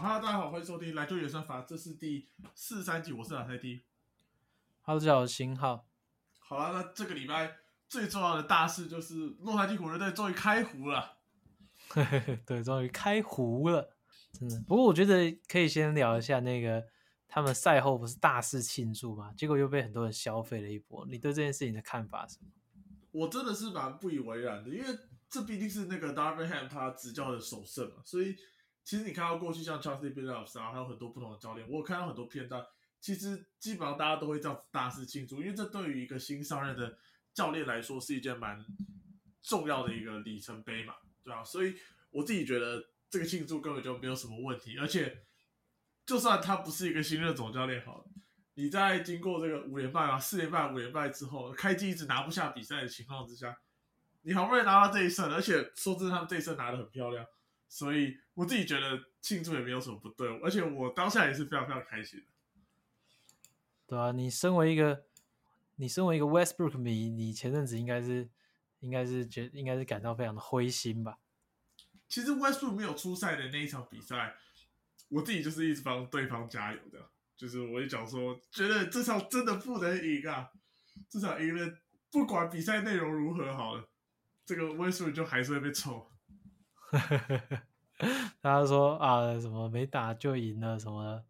哈喽，大家好，欢迎收听《篮球演算法》，这是第四十三集，我是老泰迪。Hello，大家好，我是新浩。好了，那这个礼拜最重要的大事就是洛杉矶湖人队终于开胡了。嘿嘿嘿，对，终于开胡了，真的。不过我觉得可以先聊一下那个他们赛后不是大肆庆祝嘛，结果又被很多人消费了一波。你对这件事情的看法是什么？我真的是蛮不以为然的，因为这毕竟是那个 Darvin Ham 他执教的首胜嘛，所以其实你看到过去像 Chauncey Billups 啊，还有很多不同的教练，我有看到很多片段，其实基本上大家都会这样子大肆庆祝，因为这对于一个新上任的教练来说是一件蛮重要的一个里程碑嘛，对啊，所以我自己觉得这个庆祝根本就没有什么问题，而且就算他不是一个新任总教练好了。你在经过这个五连败啊、四连败、五连败之后，开机一直拿不下比赛的情况之下，你好不容易拿到这一胜，而且说真的，他们这一胜拿的很漂亮，所以我自己觉得庆祝也没有什么不对，而且我当下也是非常非常开心的。对啊，你身为一个你身为一个 Westbrook 迷，你前阵子应该是应该是觉应该是感到非常的灰心吧？其实 Westbrook 没有出赛的那一场比赛，我自己就是一直帮对方加油的，就是我就讲说，觉得这场真的不能赢啊，这场赢了，不管比赛内容如何好了，这个 Westbrook 就还是会被抽。大家说啊，什么没打就赢了什么，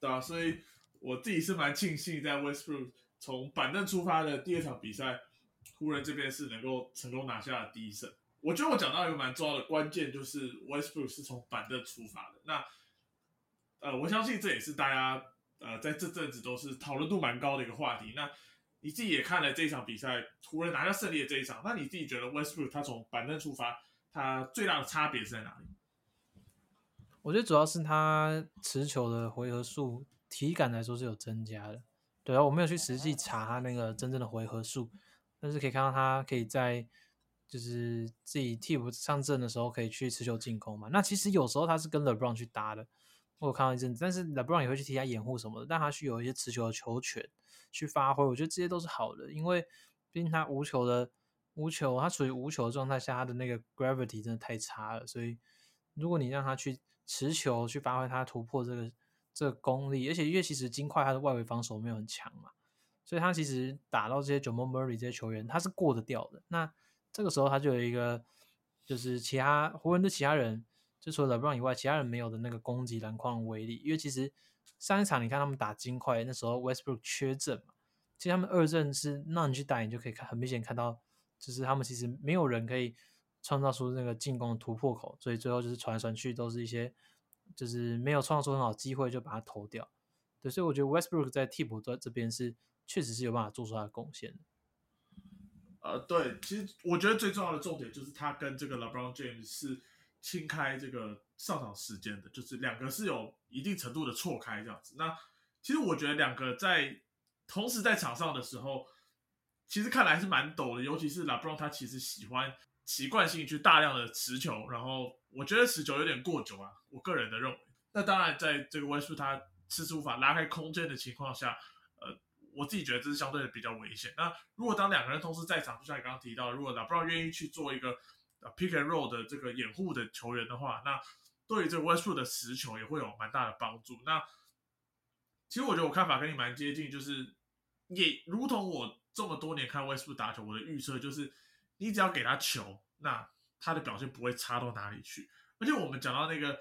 对啊，所以我自己是蛮庆幸在 Westbrook 从板凳出发的第二场比赛，湖人这边是能够成功拿下了第一胜。我觉得我讲到一个蛮重要的关键，就是 Westbrook 是从板凳出发的。那呃，我相信这也是大家呃在这阵子都是讨论度蛮高的一个话题。那你自己也看了这一场比赛，湖人拿下胜利的这一场，那你自己觉得 Westbrook 他从板凳出发，他最大的差别是在哪里？我觉得主要是他持球的回合数体感来说是有增加的。对啊，我没有去实际查他那个真正的回合数，但是可以看到他可以在就是自己替补上阵的时候可以去持球进攻嘛。那其实有时候他是跟 LeBron 去搭的，我有看到一阵子，但是 LeBron 也会去替他掩护什么的，但他去有一些持球的球权去发挥，我觉得这些都是好的，因为毕竟他无球的无球，他处于无球的状态下，他的那个 gravity 真的太差了，所以如果你让他去持球去发挥他突破这个这个功力，而且因为其实金块他的外围防守没有很强嘛，所以他其实打到这些 j a m a Murray 这些球员他是过得掉的。那这个时候他就有一个就是其他湖人的其他人，就除了 LeBron 以外，其他人没有的那个攻击篮筐的威力。因为其实上一场你看他们打金块那时候 Westbrook 缺阵嘛，其实他们二阵是让你去打，你就可以看很明显看到，就是他们其实没有人可以。创造出那个进攻突破口，所以最后就是传来传去都是一些，就是没有创造出很好机会就把它投掉。对，所以我觉得 Westbrook 在替补这这边是确实是有办法做出他的贡献的。呃，对，其实我觉得最重要的重点就是他跟这个 LeBron James 是清开这个上场时间的，就是两个是有一定程度的错开这样子。那其实我觉得两个在同时在场上的时候，其实看来是蛮陡的，尤其是 LeBron 他其实喜欢。习惯性去大量的持球，然后我觉得持球有点过久啊，我个人的认为。那当然，在这个威数他迟迟无法拉开空间的情况下，呃，我自己觉得这是相对的比较危险。那如果当两个人同时在场，就像你刚刚提到，如果 LeBron 愿意去做一个 pick and roll 的这个掩护的球员的话，那对于这个 Westbrook 的持球也会有蛮大的帮助。那其实我觉得我看法跟你蛮接近，就是也如同我这么多年看 Westbrook 打球，我的预测就是。你只要给他球，那他的表现不会差到哪里去。而且我们讲到那个，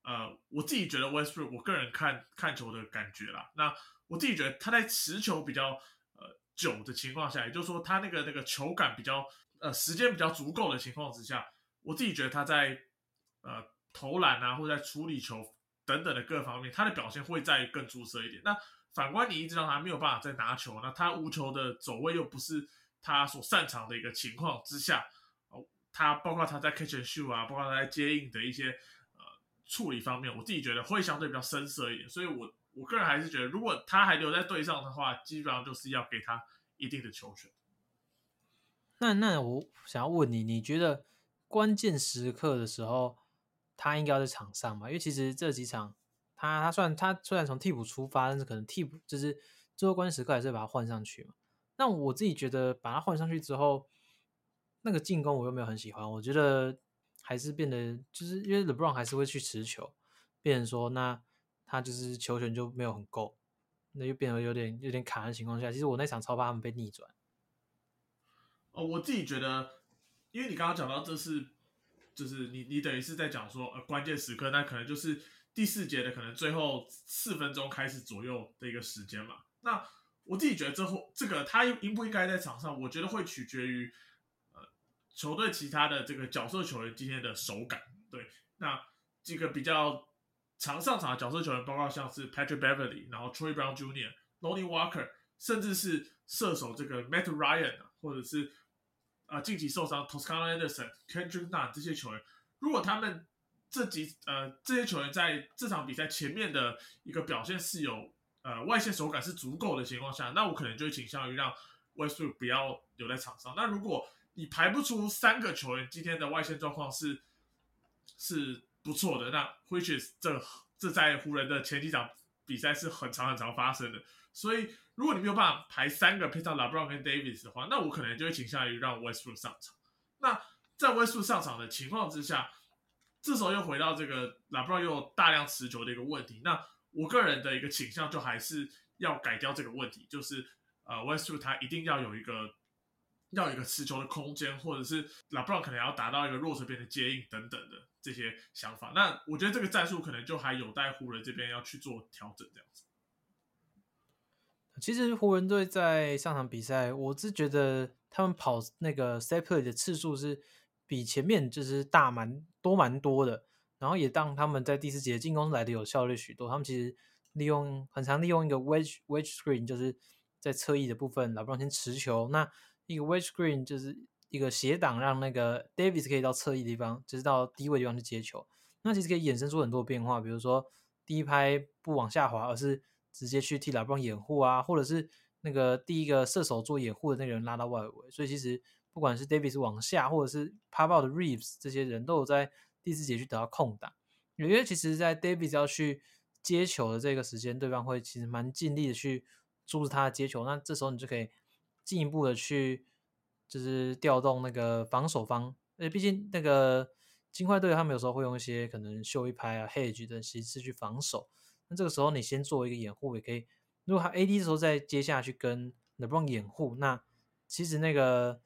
呃，我自己觉得 Westbrook，我个人看看球的感觉啦，那我自己觉得他在持球比较呃久的情况下，也就是说他那个那个球感比较呃时间比较足够的情况之下，我自己觉得他在呃投篮啊或者在处理球等等的各方面，他的表现会再更出色一点。那反观你一直让他没有办法再拿球，那他无球的走位又不是。他所擅长的一个情况之下，哦，他包括他在 catch and shoot 啊，包括他在接应的一些呃处理方面，我自己觉得会相对比较生涩一点。所以，我我个人还是觉得，如果他还留在队上的话，基本上就是要给他一定的球权。那那我想要问你，你觉得关键时刻的时候，他应该要在场上吗？因为其实这几场，他他虽然他虽然从替补出发，但是可能替补就是最后关键时刻还是把他换上去嘛。那我自己觉得把他换上去之后，那个进攻我又没有很喜欢，我觉得还是变得就是因为 LeBron 还是会去持球，变成说那他就是球权就没有很够，那就变得有点有点卡的情况下，其实我那场超怕他们被逆转。哦，我自己觉得，因为你刚刚讲到这是，就是你你等于是在讲说呃关键时刻，那可能就是第四节的可能最后四分钟开始左右的一个时间嘛。那我自己觉得这后这个他应不应该在场上，我觉得会取决于呃球队其他的这个角色球员今天的手感。对，那这个比较常上场的角色球员，包括像是 Patrick Beverly，然后 Troy Brown Jr.、Lonnie Walker，甚至是射手这个 Matt Ryan，或者是呃近期受伤 Toscano Anderson、Kendrick Nunn 这些球员，如果他们这几呃这些球员在这场比赛前面的一个表现是有呃外线手感是足够的情况下，那我可能就会倾向于让 Westbrook 不要留在场上。那如果你排不出三个球员今天的外线状况是是不错的，那 which is 这这在湖人的前几场比赛是很常很常发生的。所以如果你没有办法排三个配上 LeBron 跟 Davis 的话，那我可能就会倾向于让 Westbrook 上场。那在 Westbrook 上场的情况之下，这时候又回到这个 LeBron 又有大量持球的一个问题。那我个人的一个倾向就还是要改掉这个问题，就是呃 Westbrook 他一定要有一个要有一个持球的空间，或者是拉布隆可能要达到一个弱侧边的接应等等的这些想法。那我觉得这个战术可能就还有待湖人这边要去做调整，这样子。其实湖人队在上场比赛，我是觉得他们跑那个 set play 的次数是比前面就是大蛮多蛮多的，然后也让他们在第四节进攻来的有效率许多。他们其实利用很常利用一个 wedge wedge screen，就是在侧翼的部分，老布朗先持球，那一个 wedge screen 就是一个斜挡，让那个 Davis 可以到侧翼地方，就是到低位地方去接球。那其实可以衍生出很多变化，比如说第一拍不往下滑，而是直接去替拉布朗掩护啊，或者是那个第一个射手做掩护的那个人拉到外围。所以其实不管是 Davis 往下，或者是 pop out 的 Reeves 这些人都有在第四节去得到空档。因为其实，在 Davis 要去接球的这个时间，对方会其实蛮尽力的去阻止他接球。那这时候你就可以进一步的去就是调动那个防守方。呃，毕竟那个金块队他们有时候会用一些可能秀一拍啊、hedge 的形式去防守。那这个时候你先做一个掩护也可以。如果他 AD 的时候再接下去跟 LeBron 掩护，那其实那个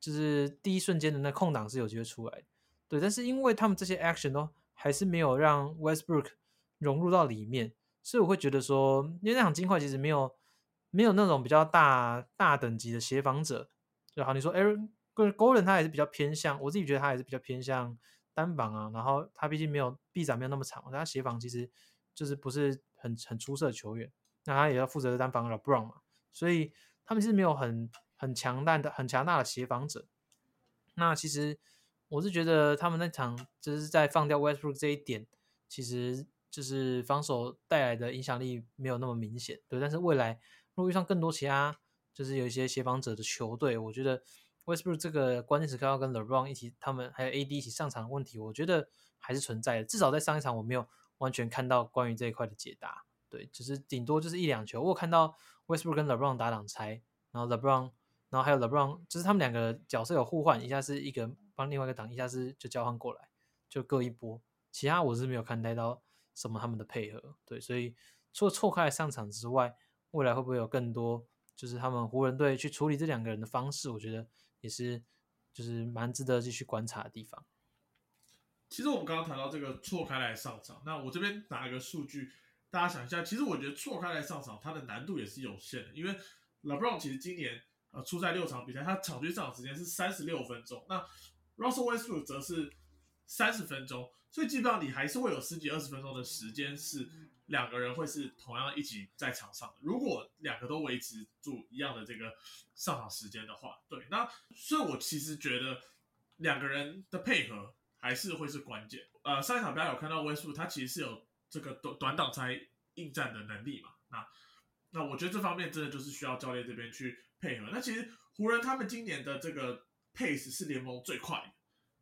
就是第一瞬间的那空档是有机会出来。对，但是因为他们这些 action 都还是没有让 Westbrook 融入到里面，所以我会觉得说，因为那场金块其实没有没有那种比较大大等级的协防者。就好，你说 Aaron Golden 他还是比较偏向，我自己觉得他还是比较偏向单防啊。然后他毕竟没有臂展没有那么长，他协防其实就是不是很很出色的球员。那他也要负责单防 LeBron 嘛，所以他们是没有很很强大的很强大的协防者。那其实我是觉得他们那场就是在放掉 Westbrook 这一点，其实就是防守带来的影响力没有那么明显。对，但是未来如果遇上更多其他就是有一些协防者的球队，我觉得 Westbrook 这个关键时刻要跟 LeBron 一起，他们还有 AD 一起上场的问题，我觉得还是存在的。至少在上一场我没有完全看到关于这一块的解答。对，只是顶多就是一两球。我有看到 Westbrook 跟 LeBron 打挡拆，然后 LeBron，然后还有 LeBron，就是他们两个角色有互换，一下是一个帮另外一个挡，一下是就交换过来，就各一波。其他我是没有看待到什么他们的配合。对，所以除了错开上场之外，未来会不会有更多就是他们湖人队去处理这两个人的方式？我觉得也是就是蛮值得继续观察的地方。其实我们刚刚谈到这个错开来上场，那我这边拿一个数据。大家想一下，其实我觉得错开来上场，它的难度也是有限的。因为 LeBron 其实今年呃出赛六场比赛，他场均上场时间是三十六分钟，那 Russell Westbrook 则是三十分钟，所以基本上你还是会有十几二十分钟的时间是两个人会是同样一起在场上的。如果两个都维持住一样的这个上场时间的话，对，那所以我其实觉得两个人的配合还是会是关键。呃，上一场大家有看到 Westbrook，他其实是有。这个短短挡拆应战的能力嘛，那那我觉得这方面真的就是需要教练这边去配合。那其实湖人他们今年的这个 pace 是联盟最快的，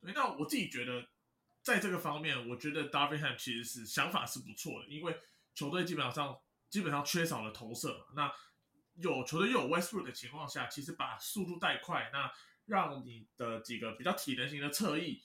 对。那我自己觉得在这个方面，我觉得 Darvin Ham 其实是想法是不错的，因为球队基本上基本上缺少了投射，那有球队又有 Westbrook 的情况下，其实把速度带快，那让你的几个比较体能型的侧翼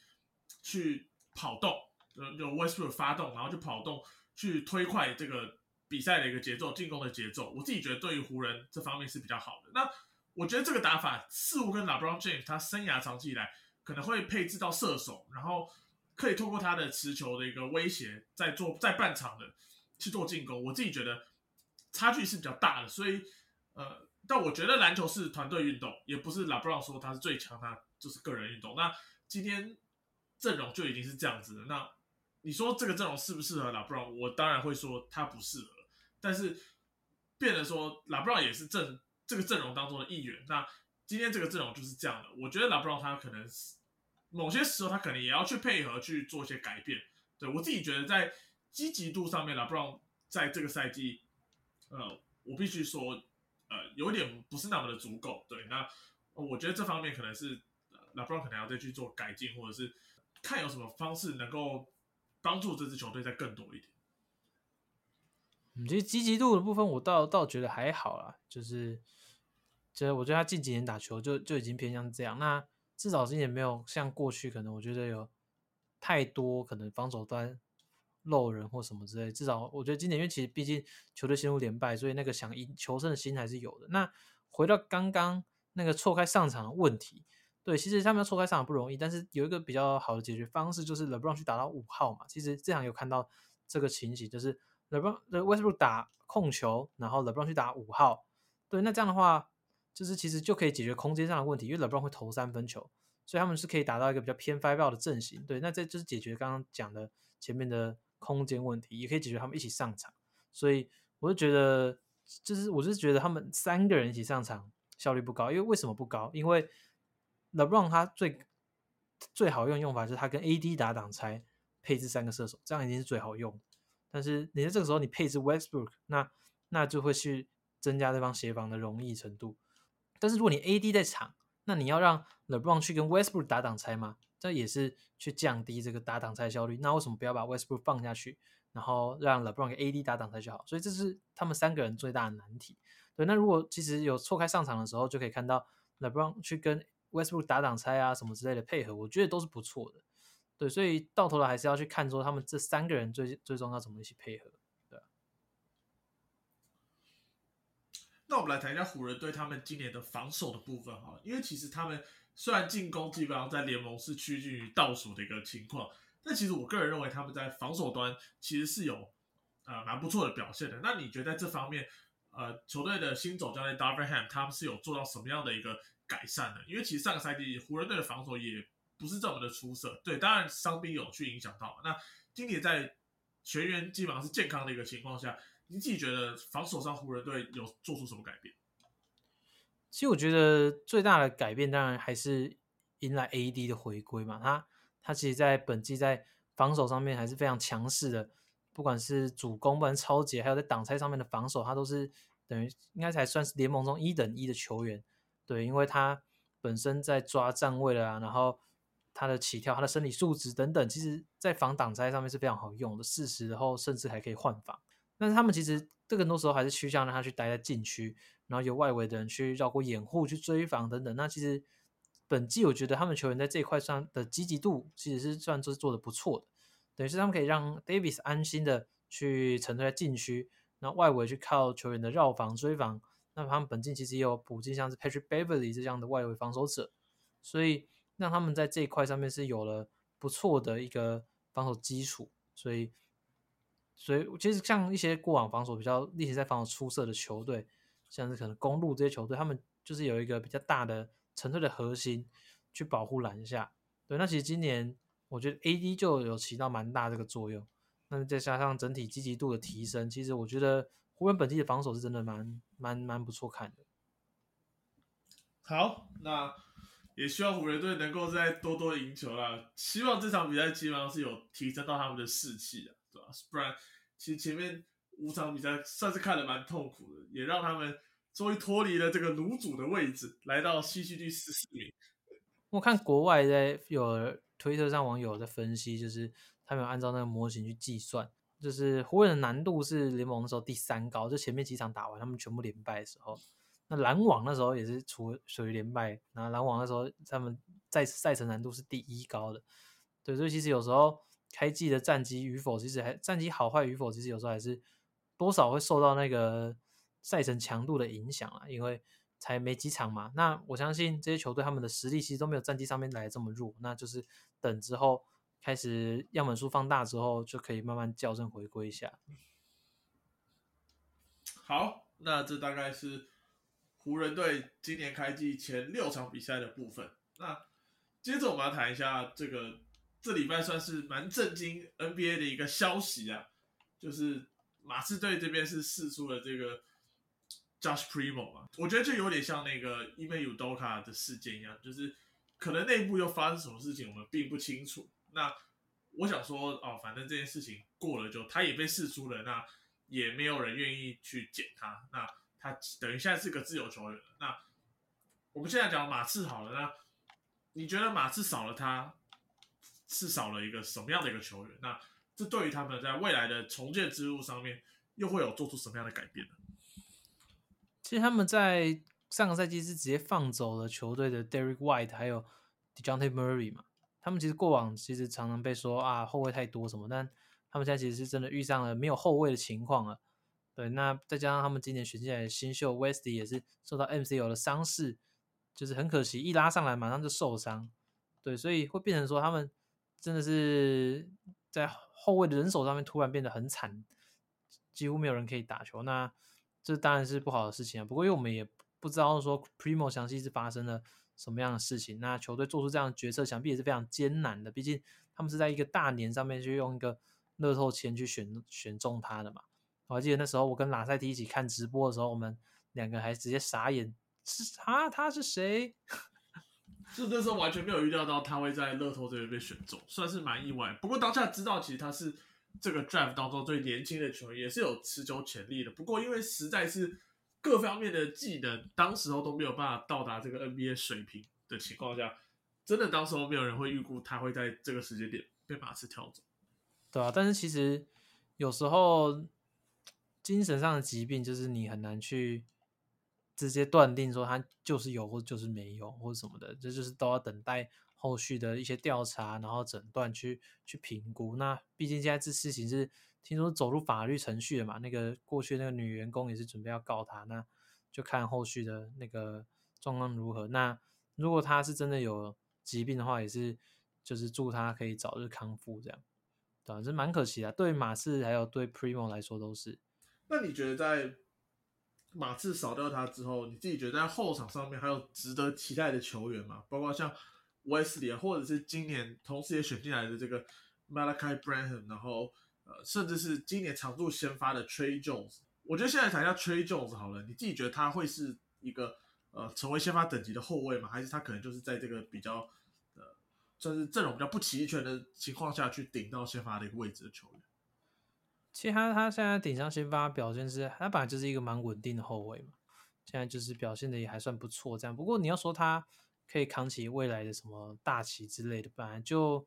去跑动。就就 Westbrook 发动，然后就跑动去推快这个比赛的一个节奏，进攻的节奏。我自己觉得对于湖人这方面是比较好的。那我觉得这个打法似乎跟 LeBron James 他生涯长期以来可能会配置到射手，然后可以通过他的持球的一个威胁，在做在半场的去做进攻。我自己觉得差距是比较大的，所以呃，但我觉得篮球是团队运动，也不是 LeBron 说他是最强，他就是个人运动。那今天阵容就已经是这样子的，那你说这个阵容适不适合 LeBron？我当然会说他不适合，但是变得说 LeBron 也是阵这个阵容当中的一员。那今天这个阵容就是这样的，我觉得 LeBron 他可能是某些时候他可能也要去配合去做一些改变。对我自己觉得在积极度上面，LeBron 在这个赛季，呃，我必须说，呃，有点不是那么的足够。对，那我觉得这方面可能是 LeBron 可能要再去做改进，或者是看有什么方式能够帮助这支球队再更多一点。嗯，其实积极度的部分，我倒倒觉得还好啦，就是，就是我觉得他近几年打球就就已经偏向这样。那至少今年没有像过去可能我觉得有太多可能防守端漏人或什么之类。至少我觉得今年因为其实毕竟球队陷入连败，所以那个想赢求胜的心还是有的。那回到刚刚那个错开上场的问题，对，其实他们要错开上场不容易，但是有一个比较好的解决方式，就是 LeBron 去打到五号嘛。其实这场有看到这个情形，就是。LeBron、Westbrook 打控球，然后 LeBron 去打五号，对，那这样的话，就是其实就可以解决空间上的问题，因为 LeBron 会投三分球，所以他们是可以达到一个比较偏 five out 的阵型，对，那这就是解决刚刚讲的前面的空间问题，也可以解决他们一起上场，所以我就觉得，就是我是觉得他们三个人一起上场效率不高，因为为什么不高？因为 LeBron 他最最好用用法就是他跟 AD 打挡拆，配置三个射手，这样已经是最好用。但是你在这个时候你配置 Westbrook，那那就会去增加对方协防的容易程度。但是如果你 AD 在场，那你要让 LeBron 去跟 Westbrook 打挡拆吗？这也是去降低这个打挡拆效率。那为什么不要把 Westbrook 放下去，然后让 LeBron 给 AD 打挡拆就好？所以这是他们三个人最大的难题。对，那如果其实有错开上场的时候，就可以看到 LeBron 去跟 Westbrook 打挡拆啊什么之类的配合，我觉得都是不错的。对，所以到头来还是要去看说他们这三个人最最终要怎么一起配合。对。那我们来谈一下湖人队他们今年的防守的部分哈，因为其实他们虽然进攻基本上在联盟是趋近于倒数的一个情况，但其实我个人认为他们在防守端其实是有呃蛮不错的表现的。那你觉得在这方面，呃，球队的新总教练 Darvin Ham 他们是有做到什么样的一个改善呢？因为其实上个赛季湖人队的防守也。不是这么的出色，对，当然伤兵有去影响到。那今年在全员基本上是健康的一个情况下，你自己觉得防守上湖人队有做出什么改变？其实我觉得最大的改变当然还是迎来 AD 的回归嘛。他他其实，在本季在防守上面还是非常强势的，不管是主攻、不管超级，还有在挡拆上面的防守，他都是等于应该才算是联盟中一等一的球员。对，因为他本身在抓站位了啊，然后。他的起跳、他的身体素质等等，其实在防挡拆上面是非常好用的。事实后甚至还可以换防，但是他们其实这个多时候还是趋向让他去待在禁区，然后由外围的人去绕过掩护去追防等等。那其实本季我觉得他们球员在这一块上的积极度其实是算是做的不错的，等于是他们可以让 Davis 安心的去沉醉在禁区，然后外围去靠球员的绕防追防。那他们本季其实也有补进像是 Patrick Beverly 这样的外围防守者，所以。让他们在这一块上面是有了不错的一个防守基础，所以，所以其实像一些过往防守比较历史在防守出色的球队，像是可能公路这些球队，他们就是有一个比较大的沉退的核心去保护篮下。对，那其实今年我觉得 AD 就有起到蛮大这个作用。那再加上整体积极度的提升，其实我觉得湖人本地的防守是真的蛮蛮蛮不错看的。好，那。也希望湖人队能够再多多赢球啦。希望这场比赛基本上是有提升到他们的士气的，对吧？不然其实前面五场比赛算是看得蛮痛苦的，也让他们终于脱离了这个卤主的位置，来到西区第十四名。我看国外在有推特上网友在分析，就是他们有按照那个模型去计算，就是湖人的难度是联盟的时候第三高，就前面几场打完他们全部连败的时候。那篮网那时候也是处属于连败，然后篮网那时候他们在赛程难度是第一高的，对，所以其实有时候开季的战绩与否，其实还战绩好坏与否，其实有时候还是多少会受到那个赛程强度的影响啊，因为才没几场嘛。那我相信这些球队他们的实力其实都没有战绩上面来这么弱，那就是等之后开始样本数放大之后，就可以慢慢校正回归一下。好，那这大概是湖人队今年开季前六场比赛的部分。那接着我们要谈一下这个。这礼拜算是蛮震惊 NBA 的一个消息啊，就是马刺队这边是试出了这个 Josh Primo 嘛，我觉得就有点像那个 e m a u d o k a 的事件一样，就是可能内部又发生什么事情，我们并不清楚。那我想说，哦，反正这件事情过了就，他也被试出了，那也没有人愿意去捡他，那他等于现在是个自由球员了。那我们现在讲马刺好了，那你觉得马刺少了他？是少了一个什么样的一个球员？那这对于他们在未来的重建之路上面，又会有做出什么样的改变呢？其实他们在上个赛季是直接放走了球队的 Derek White 还有 Dejounte Murray 嘛。他们其实过往其实常常被说啊后卫太多什么，但他们现在其实是真的遇上了没有后卫的情况了。对，那再加上他们今年选进来的新秀 Westy 也是受到 MCL 的伤势，就是很可惜一拉上来马上就受伤。对，所以会变成说他们。真的是在后卫的人手上面突然变得很惨，几乎没有人可以打球。那这当然是不好的事情啊。不过因为我们也不知道说 Primo 详细是发生了什么样的事情，那球队做出这样的决策，想必也是非常艰难的。毕竟他们是在一个大年上面去用一个乐透签去选选中他的嘛。我还记得那时候我跟拉塞蒂一起看直播的时候，我们两个还直接傻眼，是啊，他是谁？就那时候完全没有预料到他会在乐透这边被选中，算是蛮意外。不过当下知道其实他是这个 draft 当中最年轻的球员，也是有持久潜力的。不过因为实在是各方面的技能，当时候都没有办法到达这个 NBA 水平的情况下，真的当时候没有人会预估他会在这个时间点被马刺挑走。对啊，但是其实有时候精神上的疾病就是你很难去。直接断定说他就是有或就是没有或者什么的，这就是都要等待后续的一些调查，然后诊断去去评估。那毕竟现在这事情是听说走入法律程序了嘛，那个过去那个女员工也是准备要告他，那就看后续的那个状况如何。那如果他是真的有疾病的话，也是就是祝他可以早日康复，这样，对，这蛮可惜的，对马刺还有对 Primo 来说都是。那你觉得在？马刺扫掉他之后，你自己觉得在后场上面还有值得期待的球员吗？包括像 Wesley 啊，或者是今年同时也选进来的这个 Malachi Branham，然后呃，甚至是今年常驻先发的 Trey Jones。我觉得现在谈一下 Trey Jones 好了，你自己觉得他会是一个呃成为先发等级的后卫吗？还是他可能就是在这个比较呃算是阵容比较不齐全的情况下去顶到先发的一个位置的球员？其实他他现在顶上先发表现是，他本来就是一个蛮稳定的后卫嘛，现在就是表现的也还算不错这样。不过你要说他可以扛起未来的什么大旗之类的，本来就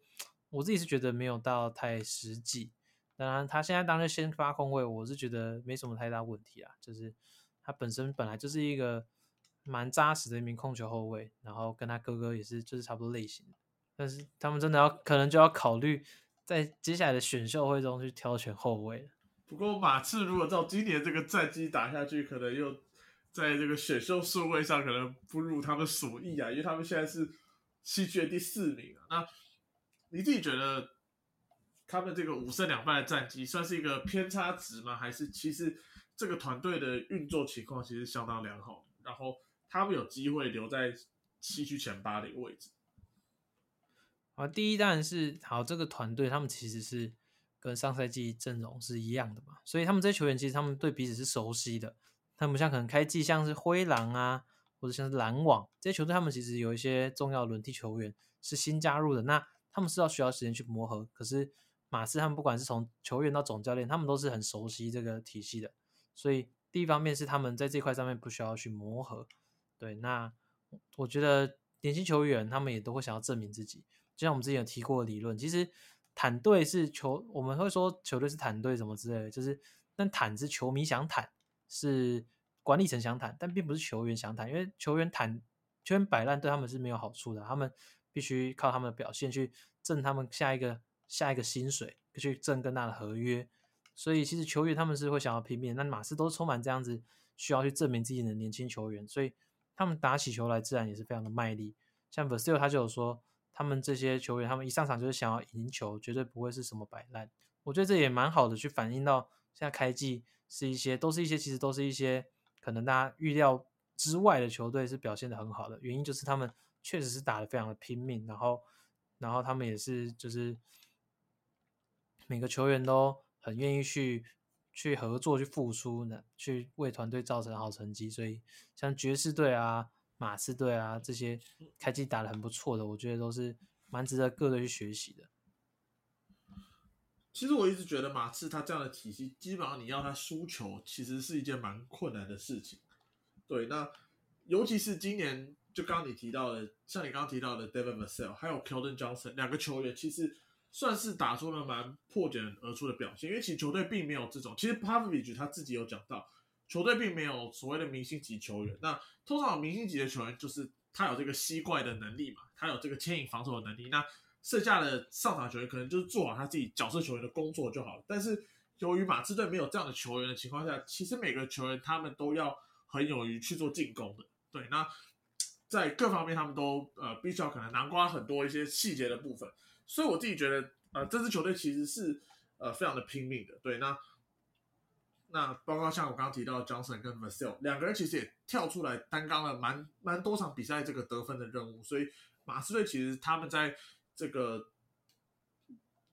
我自己是觉得没有到太实际。当然他现在当然先发控卫，我是觉得没什么太大问题啊，就是他本身本来就是一个蛮扎实的一名控球后卫，然后跟他哥哥也是就是差不多类型。但是他们真的要可能就要考虑。在接下来的选秀会中去挑选后卫不过马刺如果照今年这个战绩打下去，可能又在这个选秀顺位上可能不如他们所意啊，因为他们现在是西区的第四名啊。那你自己觉得他们这个五胜两败的战绩算是一个偏差值吗？还是其实这个团队的运作情况其实相当良好，然后他们有机会留在西区前八的一个位置？啊，第一当然是好，这个团队他们其实是跟上赛季阵容是一样的嘛，所以他们这些球员其实他们对彼此是熟悉的。他们像可能开季像是灰狼啊，或者像是篮网这些球队，他们其实有一些重要轮替球员是新加入的，那他们是要需要时间去磨合。可是马刺他们不管是从球员到总教练，他们都是很熟悉这个体系的，所以第一方面是他们在这块上面不需要去磨合。对，那我觉得年轻球员他们也都会想要证明自己。就像我们之前有提过的理论，其实坦队是球，我们会说球队是坦队什么之类的，就是但坦是球迷想坦，是管理层想坦，但并不是球员想坦，因为球员坦球员摆烂对他们是没有好处的，他们必须靠他们的表现去挣他们下一个下一个薪水，去挣更大的合约。所以其实球员他们是会想要拼命，那马刺都充满这样子需要去证明自己的年轻球员，所以他们打起球来自然也是非常的卖力。像 v a s i l 他就有说，他们这些球员他们一上场就是想要赢球，绝对不会是什么摆烂。我觉得这也蛮好的，去反映到现在开季是一些都是一些其实都是一些可能大家预料之外的球队是表现的很好的，原因就是他们确实是打的非常的拼命，然后然后他们也是就是每个球员都。很愿意去去合作、去付出呢，去为团队造成好成绩。所以像爵士队啊、马刺队啊这些开机打的很不错的，我觉得都是蛮值得各队去学习的。其实我一直觉得马刺他这样的体系，基本上你要他输球，其实是一件蛮困难的事情。对，那尤其是今年，就刚刚你提到的，像你刚刚提到的 David Vassell，还有 Keldon Johnson 两个球员，其实。算是打出了蛮破茧而出的表现，因为其实球队并没有这种，其实 Pavlich 他自己有讲到，球队并没有所谓的明星级球员。那通常明星级的球员就是他有这个吸怪的能力嘛，他有这个牵引防守的能力。那剩下的上场球员可能就是做好他自己角色球员的工作就好了。但是由于马刺队没有这样的球员的情况下，其实每个球员他们都要很勇于去做进攻的。对，那在各方面他们都呃必须要可能南瓜很多一些细节的部分。所以我自己觉得，呃，这支球队其实是呃非常的拼命的。对，那那包括像我刚刚提到的 Johnson 跟 Vassell 两个人，其实也跳出来担纲了蛮蛮多场比赛这个得分的任务。所以马刺队其实他们在这个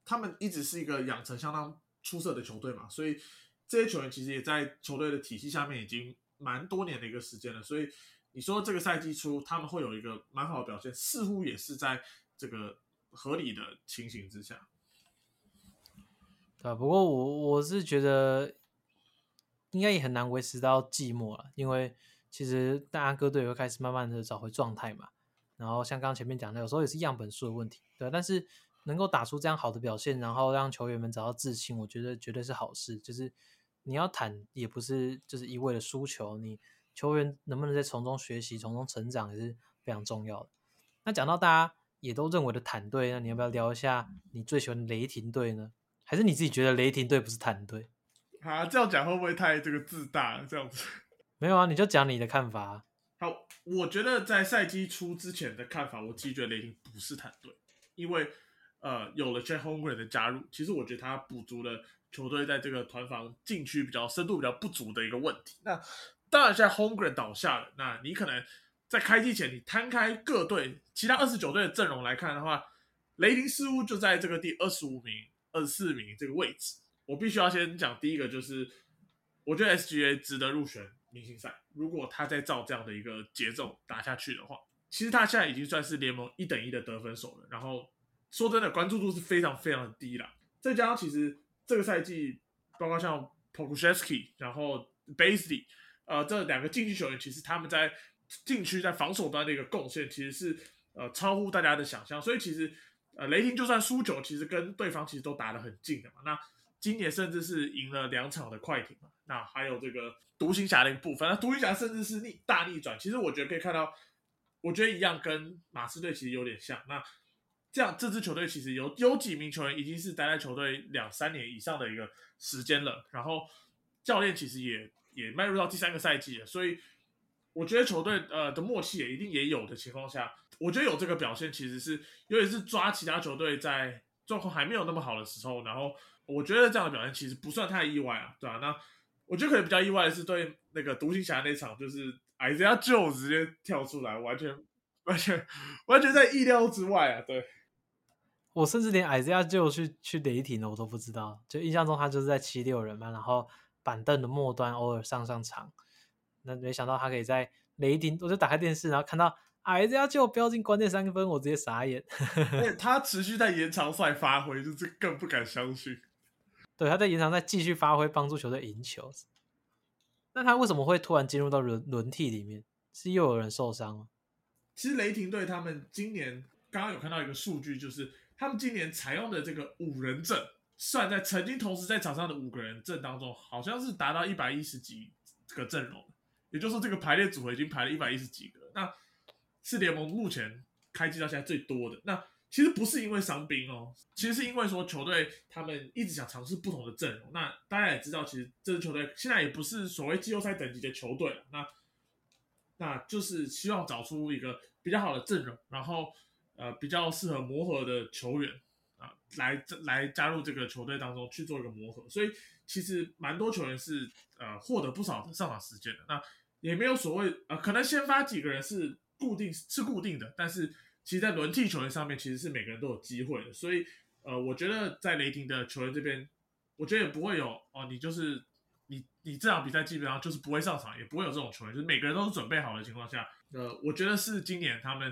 他们一直是一个养成相当出色的球队嘛。所以这些球员其实也在球队的体系下面已经蛮多年的一个时间了。所以你说这个赛季初他们会有一个蛮好的表现，似乎也是在这个。合理的情形之下，对不过我我是觉得应该也很难维持到寂寞了，因为其实大家各队会开始慢慢的找回状态嘛。然后像刚前面讲的，有时候也是样本数的问题，对。但是能够打出这样好的表现，然后让球员们找到自信，我觉得绝对是好事。就是你要坦，也不是就是一味的输球，你球员能不能在从中学习、从中成长，也是非常重要的。那讲到大家。也都认为的坦队，那你要不要聊一下你最喜欢雷霆队呢？还是你自己觉得雷霆队不是坦队？啊，这样讲会不会太这个自大？这样子 没有啊，你就讲你的看法。好，我觉得在赛季初之前的看法，我其实觉得雷霆不是团队，因为呃有了 J. Holmgren 的加入，其实我觉得他补足了球队在这个团防禁区比较深度比较不足的一个问题。那当然，现在 Home Green 倒下了，那你可能。在开机前，你摊开各队其他二十九队的阵容来看的话，雷霆似乎就在这个第二十五名、二十四名这个位置。我必须要先讲第一个，就是我觉得 SGA 值得入选明星赛。如果他再照这样的一个节奏打下去的话，其实他现在已经算是联盟一等一的得分手了。然后说真的，关注度是非常非常低了。再加上其实这个赛季，包括像 p o k u s h e s k y 然后 b a s l e y 呃，这两个竞技球员，其实他们在禁区在防守端的一个贡献，其实是呃超乎大家的想象。所以其实呃雷霆就算输球，其实跟对方其实都打得很近的嘛。那今年甚至是赢了两场的快艇嘛。那还有这个独行侠的一部分，那独行侠甚至是逆大逆转。其实我觉得可以看到，我觉得一样跟马刺队其实有点像。那这样这支球队其实有有几名球员已经是待在球队两三年以上的一个时间了，然后教练其实也也迈入到第三个赛季了，所以。我觉得球队呃的默契也一定也有的情况下，我觉得有这个表现其实是，尤其是抓其他球队在状况还没有那么好的时候，然后我觉得这样的表现其实不算太意外啊，对吧？那我觉得可能比较意外的是对那个独行侠那场，就是矮子家就直接跳出来，完全完全完全在意料之外啊！对，我甚至连矮子家就去去雷霆的我都不知道，就印象中他就是在七六人嘛，然后板凳的末端偶尔上上场。那没想到他可以在雷霆，我就打开电视，然后看到矮子要救标进关键三分，我直接傻眼。他持续在延长赛发挥，就是更不敢相信。对，他在延长赛继续发挥，帮助球队赢球。那他为什么会突然进入到轮轮替里面？是又有人受伤吗？其实雷霆队他们今年刚刚有看到一个数据，就是他们今年采用的这个五人阵，算在曾经同时在场上的五个人阵当中，好像是达到一百一十几个阵容。也就是说，这个排列组合已经排了一百一十几个，那是联盟目前开机到现在最多的。那其实不是因为伤兵哦，其实是因为说球队他们一直想尝试不同的阵容。那大家也知道，其实这支球队现在也不是所谓季后赛等级的球队了。那那就是希望找出一个比较好的阵容，然后呃比较适合磨合的球员啊，来来加入这个球队当中去做一个磨合。所以其实蛮多球员是呃获得不少的上场时间的。那也没有所谓呃，可能先发几个人是固定是固定的，但是其实在轮替球员上面其实是每个人都有机会的。所以呃，我觉得在雷霆的球员这边，我觉得也不会有哦，你就是。你你这场比赛基本上就是不会上场，也不会有这种球员，就是每个人都是准备好的情况下，呃，我觉得是今年他们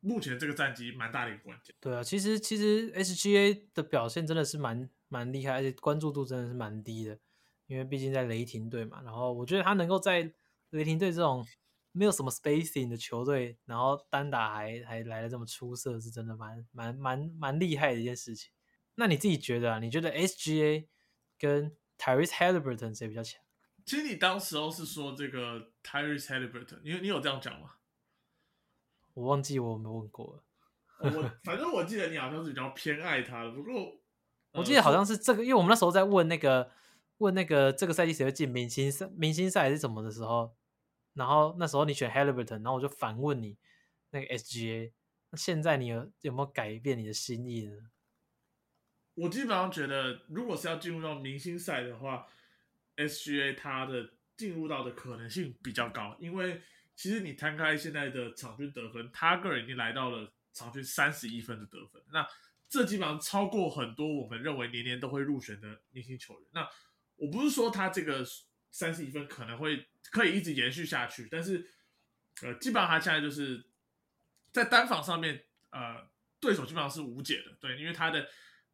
目前这个战绩蛮大的一个关键。对啊，其实其实 SGA 的表现真的是蛮蛮厉害，而且关注度真的是蛮低的，因为毕竟在雷霆队嘛。然后我觉得他能够在雷霆队这种没有什么 spacing 的球队，然后单打还还来的这么出色，是真的蛮蛮蛮蛮厉害的一件事情。那你自己觉得啊？你觉得 SGA 跟 Tyrese Halliburton 谁比较强？其实你当时候是说这个 Tyrese Halliburton，你你有这样讲吗？我忘记我有没有问过了。我 反正我记得你好像是比较偏爱他的，不过我记得好像是这个，因为我们那时候在问那个问那个这个赛季谁会进明星赛明星赛还是什么的时候，然后那时候你选 Halliburton，然后我就反问你那个 SGA，那现在你有有没有改变你的心意呢？我基本上觉得，如果是要进入到明星赛的话，SGA 它的进入到的可能性比较高，因为其实你摊开现在的场均得分，他个人已经来到了场均三十一分的得分，那这基本上超过很多我们认为年年都会入选的明星球员。那我不是说他这个三十一分可能会可以一直延续下去，但是呃，基本上他现在就是在单防上面，呃，对手基本上是无解的，对，因为他的。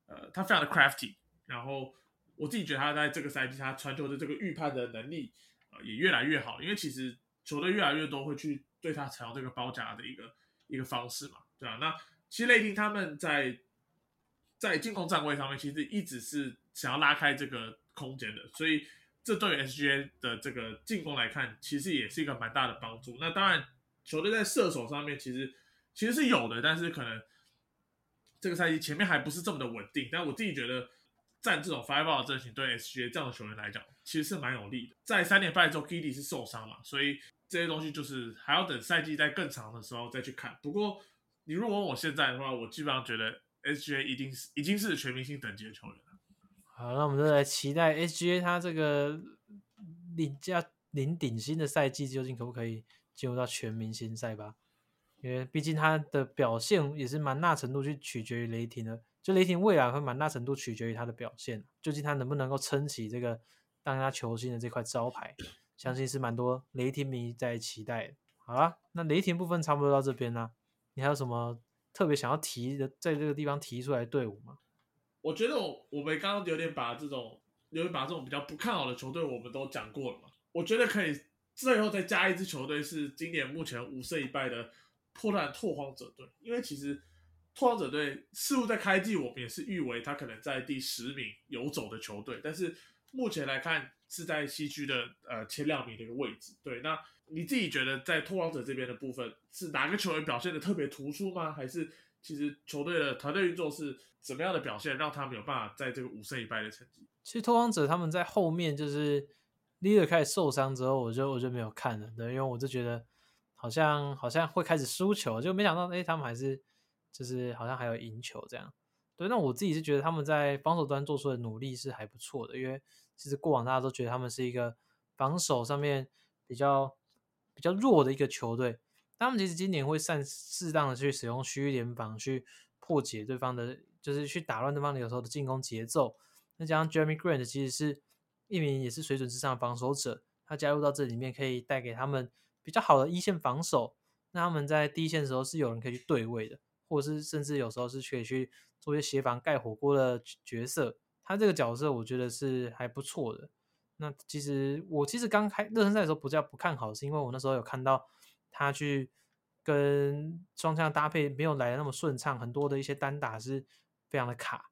呃，他非常的 crafty，然后我自己觉得他在这个赛季他传球的这个预判的能力呃也越来越好，因为其实球队越来越多会去对他采用这个包夹的一个一个方式嘛，对吧？那其实雷霆他们在在进攻站位上面其实一直是想要拉开这个空间的，所以这对于 SGA 的这个进攻来看，其实也是一个蛮大的帮助。那当然球队在射手上面其实其实是有的，但是可能。这个赛季前面还不是这么的稳定，但我自己觉得站这种 five out 的阵型对 SGA 这样的球员来讲，其实是蛮有利的。在三连败之后，KD 是受伤嘛，所以这些东西就是还要等赛季在更长的时候再去看。不过你如果问我现在的话，我基本上觉得 SGA 一定是已经是全明星等级的球员。好，那我们就来期待 SGA 他这个领加领顶薪的赛季究竟可不可以进入到全明星赛吧。因为毕竟他的表现也是蛮大程度去取决于雷霆的，就雷霆未来会蛮大程度取决于他的表现，究竟他能不能够撑起这个当家球星的这块招牌，相信是蛮多雷霆迷在期待。好了，那雷霆部分差不多到这边啦，你还有什么特别想要提的，在这个地方提出来队伍吗？我觉得我我们刚刚有点把这种有点把这种比较不看好的球队我们都讲过了嘛，我觉得可以最后再加一支球队是今年目前五胜一败的。破烂拓荒者队，因为其实拓荒者队似乎在开季，我们也是誉为他可能在第十名游走的球队，但是目前来看是在西区的呃前两名的一个位置。对，那你自己觉得在拓荒者这边的部分是哪个球员表现的特别突出吗？还是其实球队的团队运作是怎么样的表现，让他们有办法在这个五胜一败的成绩？其实拓荒者他们在后面就是 leader 开始受伤之后，我就我就没有看了，对，因为我就觉得。好像好像会开始输球，就没想到哎，他们还是就是好像还有赢球这样。对，那我自己是觉得他们在防守端做出的努力是还不错的，因为其实过往大家都觉得他们是一个防守上面比较比较弱的一个球队。他们其实今年会善适当的去使用区域联防去破解对方的，就是去打乱对方有时候的进攻节奏。那加上 Jeremy Grant 其实是一名也是水准之上的防守者，他加入到这里面可以带给他们。比较好的一线防守，那他们在第一线的时候是有人可以去对位的，或者是甚至有时候是可以去做一些协防盖火锅的角色。他这个角色我觉得是还不错的。那其实我其实刚开热身赛的时候不叫不看好，是因为我那时候有看到他去跟双枪搭配没有来的那么顺畅，很多的一些单打是非常的卡。